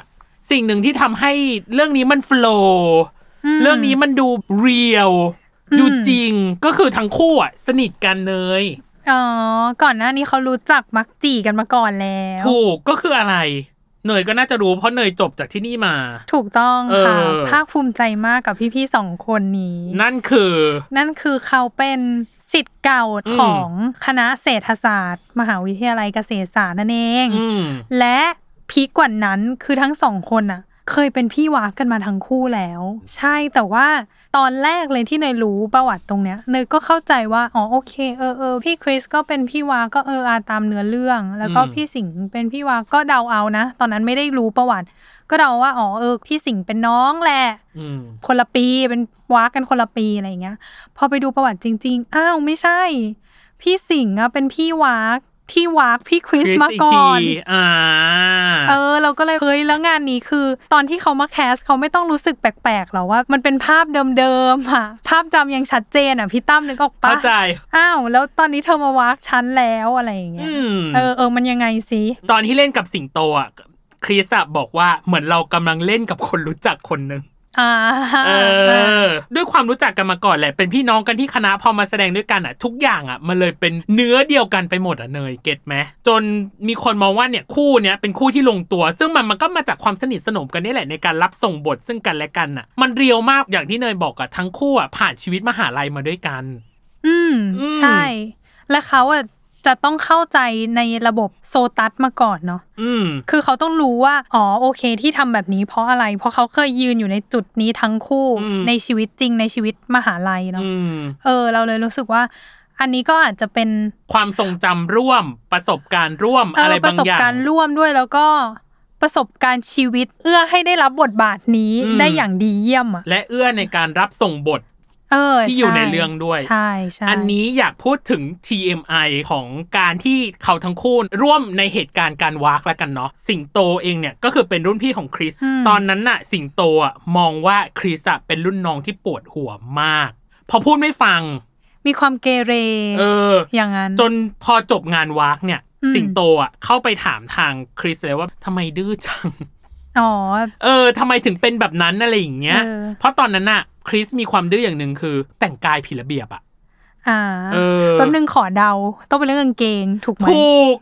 สิ่งหนึ่งที่ทำให้เรื่องนี้มันโฟล์มเรื่องนี้มันดูเรียลอืมดูจริงก็คือทั้งคู่อะสนิทกันเลยอ๋อ ก่อนหน้านี้เขารู้จักมักจีกันมาก่อนแล้ว ถูกก็คืออะไร เนยก็น่าจะรู้เพราะเนยจบจากที่นี่มา ถูกต้องค่ะเออภาคภูมิใจมากกับพี่ๆสองคนนี้ นั่นคือ นั่นคือเขาเป็น สิทธิ์เก่าอืมของคณะเศรษฐศาสตร์ มหาวิทยาลัยเกษตรศาสตร์นั่นเองอืมและพีกกว่านั้นคือทั้งสองคนน่ะเคยเป็นพี่วากกันมาทั้งคู่แล้ว ใช่แต่ว่าตอนแรกเลยที่เนยรู้ประวัติตรงเนี้ยเนยก็เข้าใจว่าอ๋อโอเคเออเออพี่คริสก็เป็นพี่วาก็เอออาตามเนื้อเรื่อง แล้วก็อืมพี่สิงห์เป็นพี่วาก็เดาเอานะ ตอนนั้นไม่ได้รู้ประวัติ ก็เดาว่าอ๋อเออพี่สิงห์เป็นน้องแหละอืมคนละปีเป็นวากกันคนละปีอะไรอย่างเงี้ย พอไปดูประวัติจริง ๆ อ้าวไม่ใช่ พี่สิงห์อะเป็นพี่วากที่วากพี่คริสมาก่อนทีอ่าเออ เราก็เลยเฮ้ยแล้วงานนี้คือ ตอนที่เขามาแคสเขาไม่ต้องรู้สึกแปลกๆหรอว่า มันเป็นภาพเดิมๆอะ ภาพจำยังชัดเจนอะพี่ตั้มนึกออกปะเข้าใจอ้าวแล้วตอนนี้เธอมาวากชั้นแล้วอะไรอย่างเงี้ยอืมเออเออมันยังไงสิตอนที่เล่นกับสิงโตอะ คริสอะบอกว่าเหมือนเรากำลังเล่นกับคนรู้จักคนหนึ่งอ่าเออ ด้วยความรู้จักกันมาก่อนแหละ เป็นพี่น้องกันที่คณะพอมาแสดงด้วยกันอะ ทุกอย่างอะ มันเลยเป็นเนื้อเดียวกันไปหมดอะเนยเก็ตไหมจนมีคนมองว่าเนี่ยคู่เนี้ยเป็นคู่ที่ลงตัว ซึ่งมันมันก็มาจากความสนิทสนมกันนี่แหละในการรับส่งบทซึ่งกันและกันอะ มันเรียวมากอย่างที่เนยบอกอะทั้งคู่อะผ่านชีวิตมหาลัยมาด้วยกัน อืมอืมใช่ และเขาอะ จะต้องเข้าใจในระบบโซตัสมาก่อนเนาะอืมคือเขาต้องรู้ว่า อ๋อโอเค ที่ทำแบบนี้เพราะอะไร เพราะเขาเคยยืนอยู่ในจุดนี้ทั้งคู่อืมในชีวิตจริงในชีวิตมหาลัยเนาะอืมเออ เราเลยรู้สึกว่า อันนี้ก็อาจจะเป็นความทรงจำร่วม ประสบการณ์ร่วมเออะไรอปบาระงสบอย่างการณ์ร่วมด้วยแล้วก็ประสบการณ์ชีวิตเอื้อให้ได้รับบทบาทนี้อืมได้อย่างดีเยี่ยมอะและเอื้อในการรับส่งบทเออที่อยู่ช่ในเรื่องด้วย ใช่ใช่อันนี้อยากพูดถึง TMI ของการที่เขาทั้งคู่ร่วมในเหตุการณ์การวากแล้วกันเนาะสิงโตเองเนี่ยก็คือเป็นรุ่นพี่ของคริสมตอนนั้นน่ะ สิงโตอะมองว่าคริสอะเป็นรุ่นน้องที่ปวดหัวมาก พอพูดไม่ฟัง มีความเกเร เออ อย่างนั้น จนพอจบงานวากเนี่ยอืมสิงโตอะเข้าไปถามทางคริสเลยว่าทำไมดื้อจังอ๋อ เออทำไมถึงเป็นแบบนั้นอะไรอย่างเงี้ยเออเพราะตอนนั้นน่ะ คริสมีความดื้ออย่างหนึ่งคือ แต่งกายผิดระเบียบอะอ่าเออแป๊บนึงขอเดา ต้องเป็นเรื่องกางเกง ถูกไหมถูก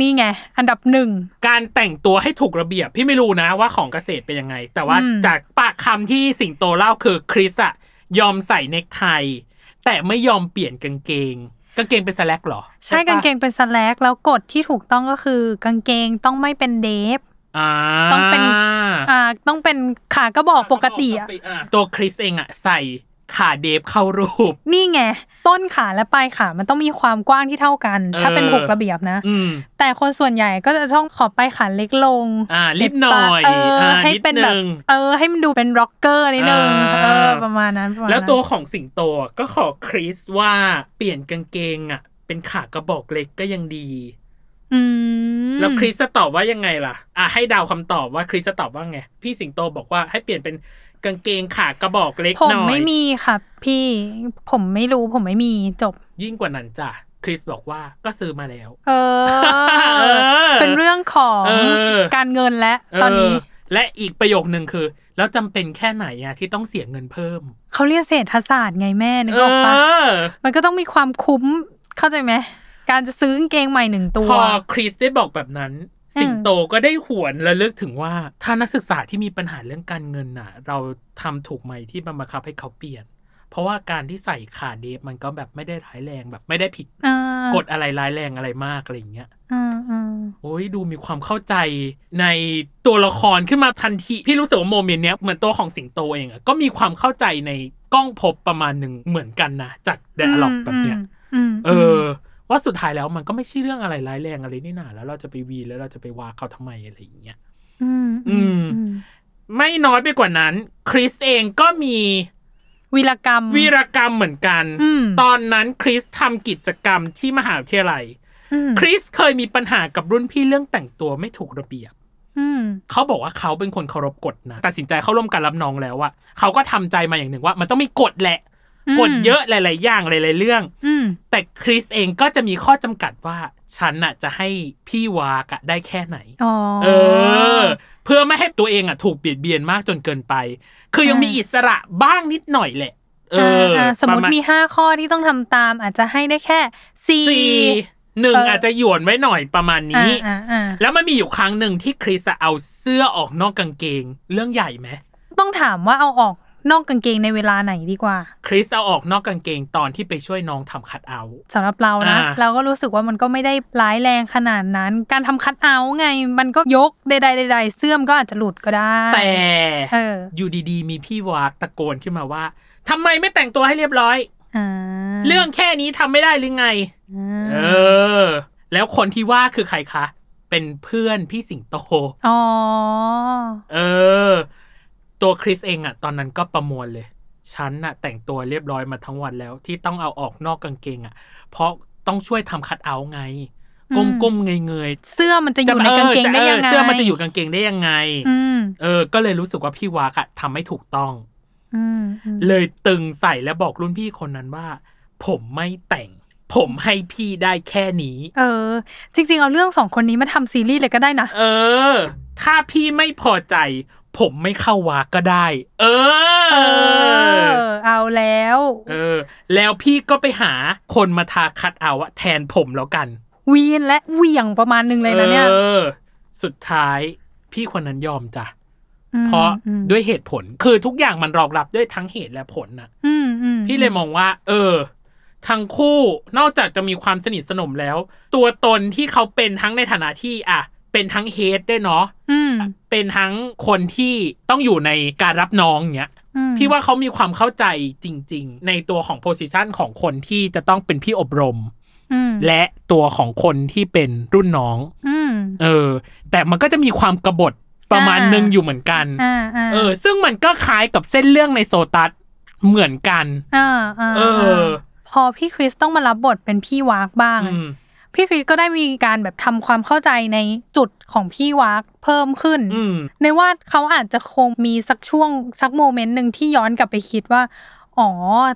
นี่ไง อันดับหนึ่ง การแต่งตัวให้ถูกระเบียบ พี่ไม่รู้นะว่าของเกษตรเป็นยังไง แต่ว่าอืมจากปากคำที่สิงโตเล่าคือคริสอะยอมใส่เนคไทแต่ไม่ยอมเปลี่ยนกางเกงกางเกงเป็นสแลกเหรอ ใช่ปะกางเกงเป็นสแลกแล้วกฎที่ถูกต้องก็คือกางเกงต้องไม่เป็นเดฟอ่า ต้องเป็นอ่าต้องเป็นขากระบอกปกติอะตัวคริสเองอะใส่ขาเดฟเข้ารูป นี่ไง ต้นขาและปลายขามันต้องมีความกว้างที่เท่ากัน ถ้าเป็นเออถูกระเบียบนะอืมแต่คนส่วนใหญ่ก็จะช่องขอบปลายขาเล็กลง อ่านิดหน่อยเอออ่าให้นิดเป็นแบบนึงเออ ให้มันดูเป็นร็อกเกอร์นิดนึงอ่าเออประมาณนั้นประมาณนั้นแล้วตัวของสิงโตอะก็ขอคริสว่าเปลี่ยนกางเกงอะเป็นขากระบอกเล็กก็ยังดีอืม แล้วคริสจะตอบว่ายังไงล่ะ อะให้เดาวคำตอบว่าคริสจะตอบว่าไง พี่สิงโตบอกว่าให้เปลี่ยนเป็นกางเกงขากระบอกเล็กผมหน่อยไม่มีค่ะ พี่ผมไม่รู้ผมไม่มีจบ ยิ่งกว่านั้นจ้ะคริสบอกว่าก็ซื้อมาแล้ว เออเออเป็นเรื่องของเออการเงินและตอนนี้เและอีกประโยคนึงคือ แล้วจำเป็นแค่ไหนอะที่ต้องเสียเงินเพิ่ม เขาเรียกเศรษฐศาสตร์ไงแม่นึกเอออกปะอมันก็ต้องมีความคุ้มเข้าใจไหม การจะซื้อกางเกงใหม่หนึ่งตัว พอคริสได้บอกแบบนั้นอืมสิงโตก็ได้หวนระลึกถึงว่า ถ้านักศึกษาที่มีปัญหาเรื่องการเงินน่ะ เราทำถูกไหมที่บังคับให้เขาเปลี่ยน เพราะว่าการที่ใส่ขาเดฟมันก็แบบไม่ได้ร้ายแรงแบบไม่ได้ผิดอ่ากฎอะไรร้ายแรงอะไรมากอะไรอย่างเงี้ยอืมอืมโอ้ยดูมีความเข้าใจในตัวละครขึ้นมาทันที พี่รู้สึกว่าโมเมนต์เนี้ยเหมือนตัวของสิงโตเองอะก็มีความเข้าใจในกล้องพบประมาณหนึ่งเหมือนกันนะจากเดอะล็อกแบบเนี้ยอืมเออ ว่าสุดท้ายแล้วมันก็ไม่ใช่เรื่องอะไรร้ายแรงอะไรนี่นาแล้วเราจะไปวีแล้วเราจะไปว่าเขาทำไมอะไรอย่างเงี้ยอืม อืม ไม่น้อยไปกว่านั้น คริสเองก็มีวีรกรรม วีรกรรมเหมือนกันอืมตอนนั้นคริสทำกิจกรรมที่มหาวิทยาลัยอืมคริสเคยมีปัญหากับรุ่นพี่เรื่องแต่งตัวไม่ถูกระเบียบอืมเขาบอกว่าเขาเป็นคนเคารพกฎนะตัดสินใจเข้าร่วมการรับน้องแล้วว่าเขาก็ทำใจมาอย่างหนึ่งว่า มันต้องมีกฎแหละอืม กฎเยอะหลาย ๆ อย่างหลาย ๆ เรื่องอืมแต่คริสเองก็จะมีข้อจำกัดว่า ฉันน่ะจะให้พี่วากอะได้แค่ไหนอ๋อเออ เพื่อไม่ให้ตัวเองอะถูกเบียดเบียนมากจนเกินไป คือยังมีอิสระบ้างนิดหน่อยแหละ เอออ่าสมมปติระาณมีห้าข้อที่ต้องทำตาม อาจจะให้ได้แค่สี่สี่หนึ่งเออออาจจะหยวนไว้หน่อยประมาณนี้อ่าอ่าแล้วมันมีอยู่ครั้งหนึ่งที่คริสอะเอาเสื้อออกนอกกางเกง เรื่องใหญ่ไหมต้องถามว่าเอาออก นอกกางเกงในเวลาไหนดีกว่า คริสเอาออกนอกกางเกงตอนที่ไปช่วยน้องทำคัดเอาท์สำหรับเรานะอ่าเราก็รู้สึกว่ามันก็ไม่ได้ร้ายแรงขนาดนั้น การทำคัดเอาท์ไง มันก็ยกใดๆใดๆเสื่อมก็อาจจะหลุดก็ได้ แต่เอออยู่ดีๆ มีพี่วากตะโกนขึ้นมาว่าทำไมไม่แต่งตัวให้เรียบร้อยอ่าเรื่องแค่นี้ทำไม่ได้หรือไงเออ แล้วคนที่ว่าคือใครคะเป็นเพื่อนพี่สิงโตอ๋อเออ ตัวคริสเองอะตอนนั้นก็ประมวลเลยฉันน่ะแต่งตัวเรียบร้อยมาทั้งวันแล้ว ที่ต้องเอาออกนอกกางเกงอะเพราะต้องช่วยทำคัดเอาท์ไงอืมก้มๆเงยเสื้อมันจะๆอยู่ในกางเกงจะได้ยังไงเสื้อมันจะอยู่กางเกงได้ยังไงอืมเออ ก็เลยรู้สึกว่าพี่วากอะทำไม่ถูกต้องอืมอืมเลยตึงใส่และบอกรุ่นพี่คนนั้นว่า ผมไม่แต่ง ผมให้พี่ได้แค่นี้ เออ จริง ๆ เอาเรื่องสองคนนี้มาทำซีรีส์เลยก็ได้นะเออ ถ้าพี่ไม่พอใจ ผมไม่เข้าวากก็ได้ เอเอออ เอาแล้ว เออ แล้วพี่ก็ไปหาคนมาทาคัดเอาท์อะแทนผมแล้วกัน วีนและเหวี่ยงประมาณหนึงเลยนะเนี่ย เออ สุดท้ายพี่คนนั้นยอมจ้ะมเพราะอืมด้วยเหตุผล คือทุกอย่างมันรองรับด้วยทั้งเหตุและผลน่ะอืมอืมพี่เลยมองว่า เออ ทั้งคู่นอกจากจะมีความสนิทสนมแล้ว ตัวตนที่เขาเป็นทั้งในฐานะที่ อะ เป็นทั้งเฮดด้วยเนาะอืมเป็นทั้งคนที่ต้องอยู่ในการรับน้องเนี้ยอืมพี่ว่าเขามีความเข้าใจจริง ๆ ในตัวของโพสิชันของคนที่จะต้องเป็นพี่อบรมอืมและตัวของคนที่เป็นรุ่นน้องอืมเออ แต่มันก็จะมีความกบฏประมาณอ่าหนึงอยู่เหมือนกันอ่าอ่าเออ ซึ่งมันก็คล้ายกับเส้นเรื่องในโซตัสเหมือนกันอ่าอ่าเออ พอพี่คริสต้องมารับบทเป็นพี่วากบ้างอืม พี่คริสก็ได้มีการแบบทำความเข้าใจในจุดของพี่วากเพิ่มขึ้นอืมในว่าเขาอาจจะคงมีสักช่วงสักโมเมนต์หนึ่งที่ย้อนกลับไปคิดว่าอ๋อ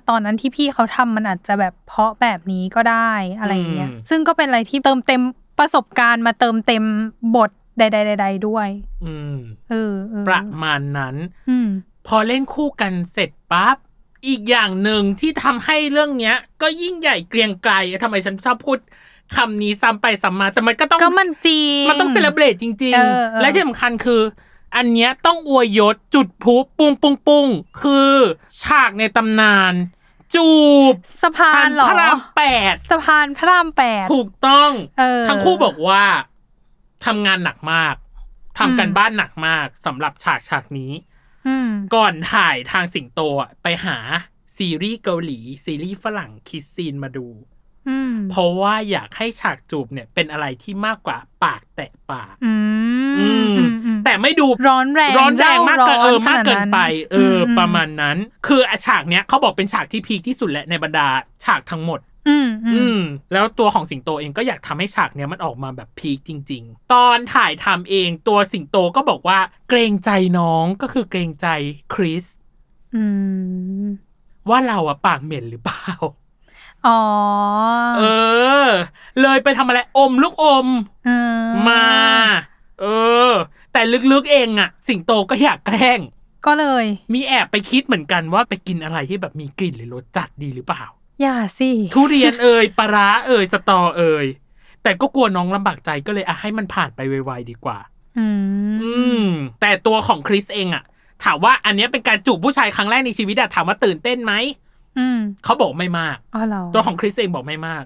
ตอนนั้นที่พี่เขาทำมันอาจจะแบบเพราะแบบนี้ก็ได้อะไรอย่างเงี้ยอืมซึ่งก็เป็นอะไรที่เติมเต็มประสบการณ์มาเติมเต็มบทใดๆๆด้วย อืมเออเออประมาณนั้น อืม พอเล่นคู่กันเสร็จปั๊บ อีกอย่างหนึ่งที่ทำให้เรื่องเนี้ย ก็ยิ่งใหญ่เกรียงไกรทำไมฉันชอบพูด คำนี้ซ้ำไปซ้ำมาแต่มันก็ต้องก็มันจริงมันต้องเซเลบรตจริงเออเออๆและที่สำคัญคือ อันเนี้ยต้องอวยยศจุดพลุปุ้งปุ้งปุ้งคือฉากในตำนาน จูบสะพานเหรอพระรามแปดสะพานพระรามแปดถูกต้องเออทั้งคู่บอกว่าทำงานหนักมากทำกันอืมบ้านหนักมากสำหรับฉากฉากนี้อืมก่อนถ่ายทางสิงโตอะไปหาซีรีส์เกาหลี ซีรีส์ฝรั่งคิดซีนมาดูอืม เพราะว่าอยากให้ฉากจูบเนี่ยเป็นอะไรที่มากกว่าปากแตะปากอืมอืมอืมอืมแต่ไม่ดูร้อนแรงร้อนแรงมากเกินเร่าร้อนเออมากเกินไปขนาดนั้นเอออมประมาณนั้น คืออะฉากเนี้ยเขาบอกเป็นฉากที่พีคที่สุดแหละในบรรดาฉากทั้งหมดอืมอือืมมแล้วตัวของสิงโตเองก็อยากทำให้ฉากเนี้ยมันออกมาแบบพีคจริง ๆ ตอนถ่ายทำเองตัวสิงโตก็บอกว่า เกรงใจน้องก็คือเกรงใจคริสอืมว่าเราอะปากเหม็นหรือเปล่า อ๋อ เออ เลยไปทำอะไรอมลูกอมเออมา เออ แต่ลึกๆเองอะสิงโตก็อยากแกล้ง ก็เลย มีแอบไปคิดเหมือนกันว่าไปกินอะไรที่แบบมีกลิ่นหรือรสจัดดีหรือเปล่า อย่าสิ ทุเรียนเอ่ยปลาร้าเอ่ยสตอเอ่ยแต่ก็กลัวน้องลำบากใจก็เลยอะให้มันผ่านไปไวๆดีกว่า อืมอืมแต่ตัวของคริสเองอะถามว่าอันเนี้ยเป็นการจูบผู้ชายครั้งแรกในชีวิตอะถามว่าตื่นเต้นไหมอืม เขาบอกไม่มากอ๋อเหรอตัวของคริสเองบอกไม่มาก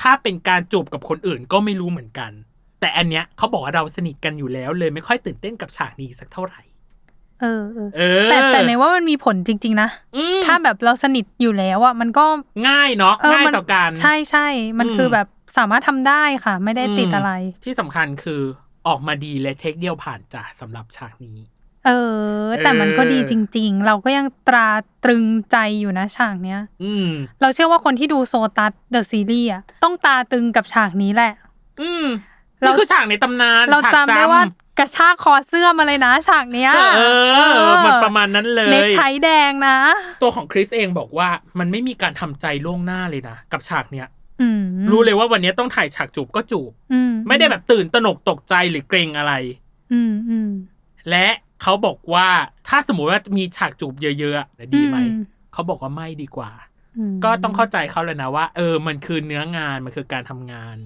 ถ้าเป็นการจูบกับคนอื่นก็ไม่รู้เหมือนกัน แต่อันเนี้ยเขาบอกว่าเราสนิทกันอยู่แล้ว เลยไม่ค่อยตื่นเต้นกับฉากนี้สักเท่าไหร่เออเออเออแต่แต่ในว่ามันมีผลจริง ๆ นะอืมถ้าแบบเราสนิทอยู่แล้วอะมันก็ง่ายเนาะเออง่ายมันต่อการใช่ใช่มันอืมคือแบบสามารถทำได้ค่ะ ไม่ได้ติดอะไร ที่สำคัญคือออกมาดีและเทคเดียวผ่านจ้ะสำหรับฉากนี้ เออ แต่มันก็ดีเออจริง ๆ เราก็ยังตราตรึงใจอยู่นะฉากเนี้ย อืมเราเชื่อว่าคนที่ดูโซตัสเดอะซีรีส์อะต้องตาตึงกับฉากนี้แหละ อืมเรานี่คือฉากในตำนานเราฉากจำได้ว่ากระชากคอเสื้อมาเลยนะฉากเนี้ยเออ มันประมาณนั้นเลยเน็กไทแดงนะ ตัวของคริสเองบอกว่ามันไม่มีการทำใจล่วงหน้าเลยนะกับฉากเนี้ยอืมรู้เลยว่าวันนี้ต้องถ่ายฉากจูบก็จูบอืมไม่ได้แบบตื่นตระหนกตกใจหรือเกรงอะไร อืมอืมและ เขาบอกว่าถ้าสมมติว่ามีฉากจูบเยอะๆอะดีไหมอืมเขาบอกว่าไม่ดีกว่ามก็ต้องเข้าใจเขาเลยนะว่า เออ มันคือเนื้องานมันคือการทำงาน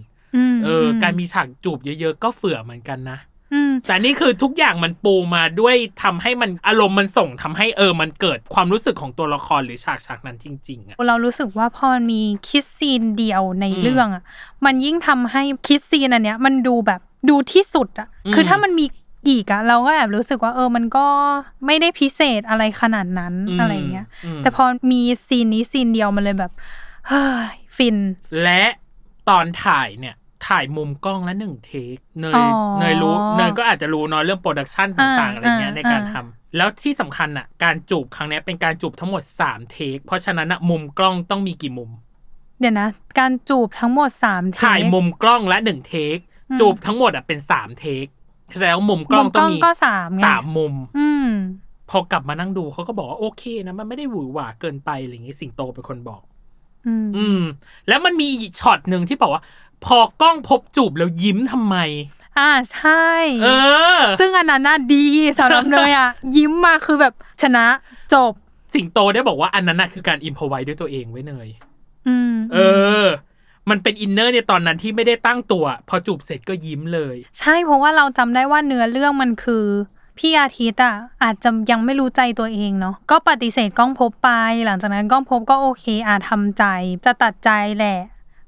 มเอออ การมีฉากจูบเยอะๆก็เฟื่อเหมือนกันนะอืมแต่นี่คือทุกอย่างมันปูมาด้วยทำให้มันอารมณ์มันส่งทำให้เออ มันเกิดความรู้สึกของตัวละครหรือฉากฉากนั้นจริงๆอะเรารู้สึกว่าพอมันมีkiss scene เดียวในอืมเรื่องอะมันยิ่งทำให้ kiss scene อันเนี้ยมันดูแบบดูที่สุดอะอืมคือถ้ามันมี อีกอะเราก็แอบรู้สึกว่าเออมันก็ไม่ได้พิเศษอะไรขนาดนั้นอะไรเงี้ยมแต่พอมี scene นี้ scene เดียวมันเลยแบบเฮ้ยฟิน และตอนถ่ายเนี่ยถ่ายมุมกล้องละหนึ่ง take เนอ๋ยอเนยรู้เนยก็อาจจะรู้เนาะเรื่อง production ต่างๆอ่าอะไรเงี้ยอ่าในการอ่าทำแล้วที่สำคัญอะ การจูบครั้งเนี้ยเป็นการจูบทั้งหมด3 take เพราะฉะนั้นอะมุมกล้องต้องมีกี่มุม เดี๋ยวนะ การจูบทั้งหมดสามเทคถ่ายมุมกล้องละหนึ่งเทคอืมจูบทั้งหมดอะเป็นสามเทค แสดงว่ามุมกล้มุองมกต้อล้งองมีก็สามไงสามมุม อืมพอกลับมานั่งดูเขาก็บอกว่าโอเคนะมันไม่ได้หวือหวาเกินไปอะไรอย่างงี้สิงโตเป็นคนบอก อืมอืมแล้วมันมีอีกช็อตหนึ่งที่บอกว่า พอกล้องพบจูบแล้วยิ้มทำไม อ่าใช่ เออ ซึ่งอันนั้นน่ะดีสำหรับเนยอะ ยิ้มมาคือแบบชนะจบ สิงโตได้บอกว่าอันนั้นน่ะคือการ improvise ด้วยตัวเองไว้เนยอืมเออ มันเป็น inner ในตอนนั้นที่ไม่ได้ตั้งตัว พอจูบเสร็จก็ยิ้มเลย ใช่เพราะว่าเราจำได้ว่าเนื้อเรื่องมันคือ พี่อาทิตย์อะอาจจะยังไม่รู้ใจตัวเองเนาะก็ปฏิเสธกล้องภพบไป หลังจากนั้นกล้องภพบก็โอเคอาทำใจ จะตัดใจแหละ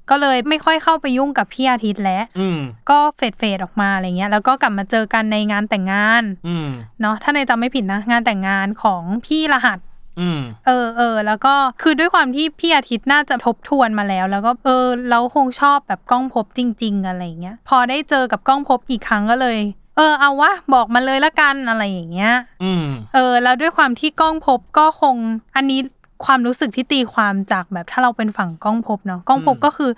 ก็เลยไม่ค่อยเข้าไปยุ่งกับพี่อาทิตย์แล้วอืมก็ fade fade ๆออกมาอะไรเงี้ย แล้วก็กลับมาเจอกันในงานแต่งงานอืมเนาะถ้าในจำไม่ผิดนะ งานแต่งงานของพี่รหัสอืม เออเออแล้วก็คือด้วยความที่พี่อาทิตย์น่าจะทบทวนมาแล้ว แล้วก็เออเราคงชอบแบบกล้องภพบจริง ๆ อะไรเงี้ย พอได้เจอกับกล้องภพบอีกครั้งก็เลย เออเอาวะบอกมาเลยละกันอะไรอย่างเงี้ยอืมเออ แล้วด้วยความที่กล้องภพบก็คงอันนี้ความรู้สึกที่ตีความจากแบบถ้าเราเป็นฝั่งกล้องภพบเนาะกล้องภพบอืมก็คือ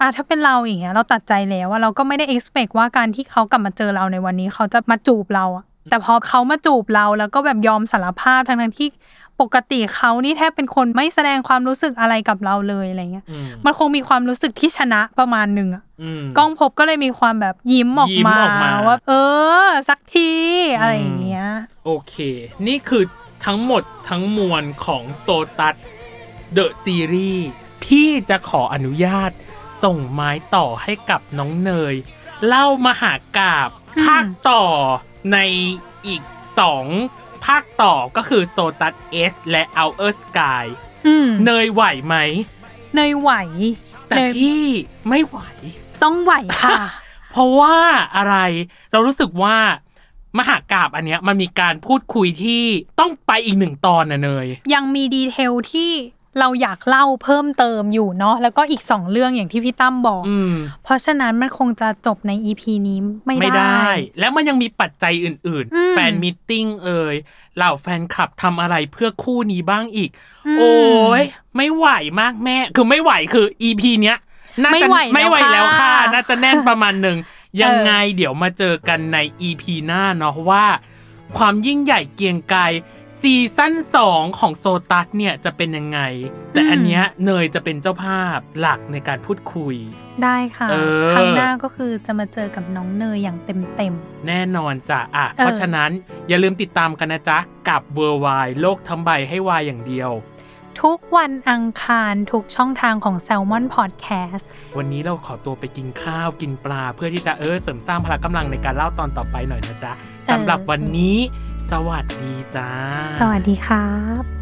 อะถ้าเป็นเราอย่างเงี้ยเราตัดใจแล้วว่าเราก็ไม่ได้ expect ว่าการที่เขากลับมาเจอเราในวันนี้เขาจะมาจูบเราอะแต่พอเขามาจูบเราแล้วก็แบบยอมสารภาพทั้งทั้งๆที่ ปกติเขานี่แทบเป็นคนไม่แสดงความรู้สึกอะไรกับเราเลยอะไรเงี้ยอืมมันคงมีความรู้สึกที่ชนะประมาณหนึ่งอะอืมกล้องภพบก็เลยมีความแบบยิ้มออกยิ้มมาออกมาว่า เออ สักทีอะไรอย่างเงี้ย โอเค นี่คือทั้งหมดทั้งมวลของโซตัสเดอะซีรีส์พี่จะขออนุญาตส่งไม้ต่อให้กับน้องเนย เล่ามหากาบอืมภาคต่อในอีกสอง ภาคต่อก็คือโซตัสเอสและ Outer Sky อืมเนยไหวไหม เนยไหว แต่เนยพี่ไม่ไหว ต้องไหวค่ะ เพราะว่าอะไรเรารู้สึกว่ามหากาบอันเนี้ยมันมีการพูดคุยที่ต้องไปอีกหนึ่งตอนนะเนย ยังมีดีเทลที่ เราอยากเล่าเพิ่มเติมอยู่เนาะแล้วก็อีกสองเรื่องอย่างที่พี่ตั้มบอกอืมเพราะฉะนั้นมันคงจะจบใน EP นี้ไม่ไม่ได้ได้ แล้วมันยังมีปัจจัยอื่นอืมๆ fan meeting เอ่ยเหล่าแฟนคลับทำอะไรเพื่อคู่นี้บ้างอีกอืมโอ้ยไม่ไหวมากแม่ คือไม่ไหวคือ EP เนี้ยน่าไม่จะไหวไม่ไหวแล้วแล้วค่ะค่ะ น่าจะแน่นประมาณหนึ่งยังไงเดี๋ยวมาเจอกันใน EP หน้าเนาะว่า ความยิ่งใหญ่เกรียงไกร season 2 ของโซตัสเนี่ยจะเป็นยังไง แต่อันเนี้ยเนยจะเป็นเจ้าภาพหลักในการพูดคุย ได้ค่ะเออครั้งหน้าก็คือจะมาเจอกับน้องเนยอย่างเต็มเต็มแน่นอนจ้ะอะ เพราะฉะนั้นอย่าลืมติดตามกันนะจ๊ะ กับเวอร์ไวโลกทั้งใบให้วายอย่างเดียวๆทุกวันอังคารทุกช่องทางของ Salmon Podcast วันนี้เราขอตัวไปกินข้าวกินปลา เพื่อที่จะเออเสริมสร้างพละกำลังในการเล่าตอนต่อไปหน่อยนะจ๊ะสำหรับวันนี้ สวัสดีจ้า สวัสดีครับ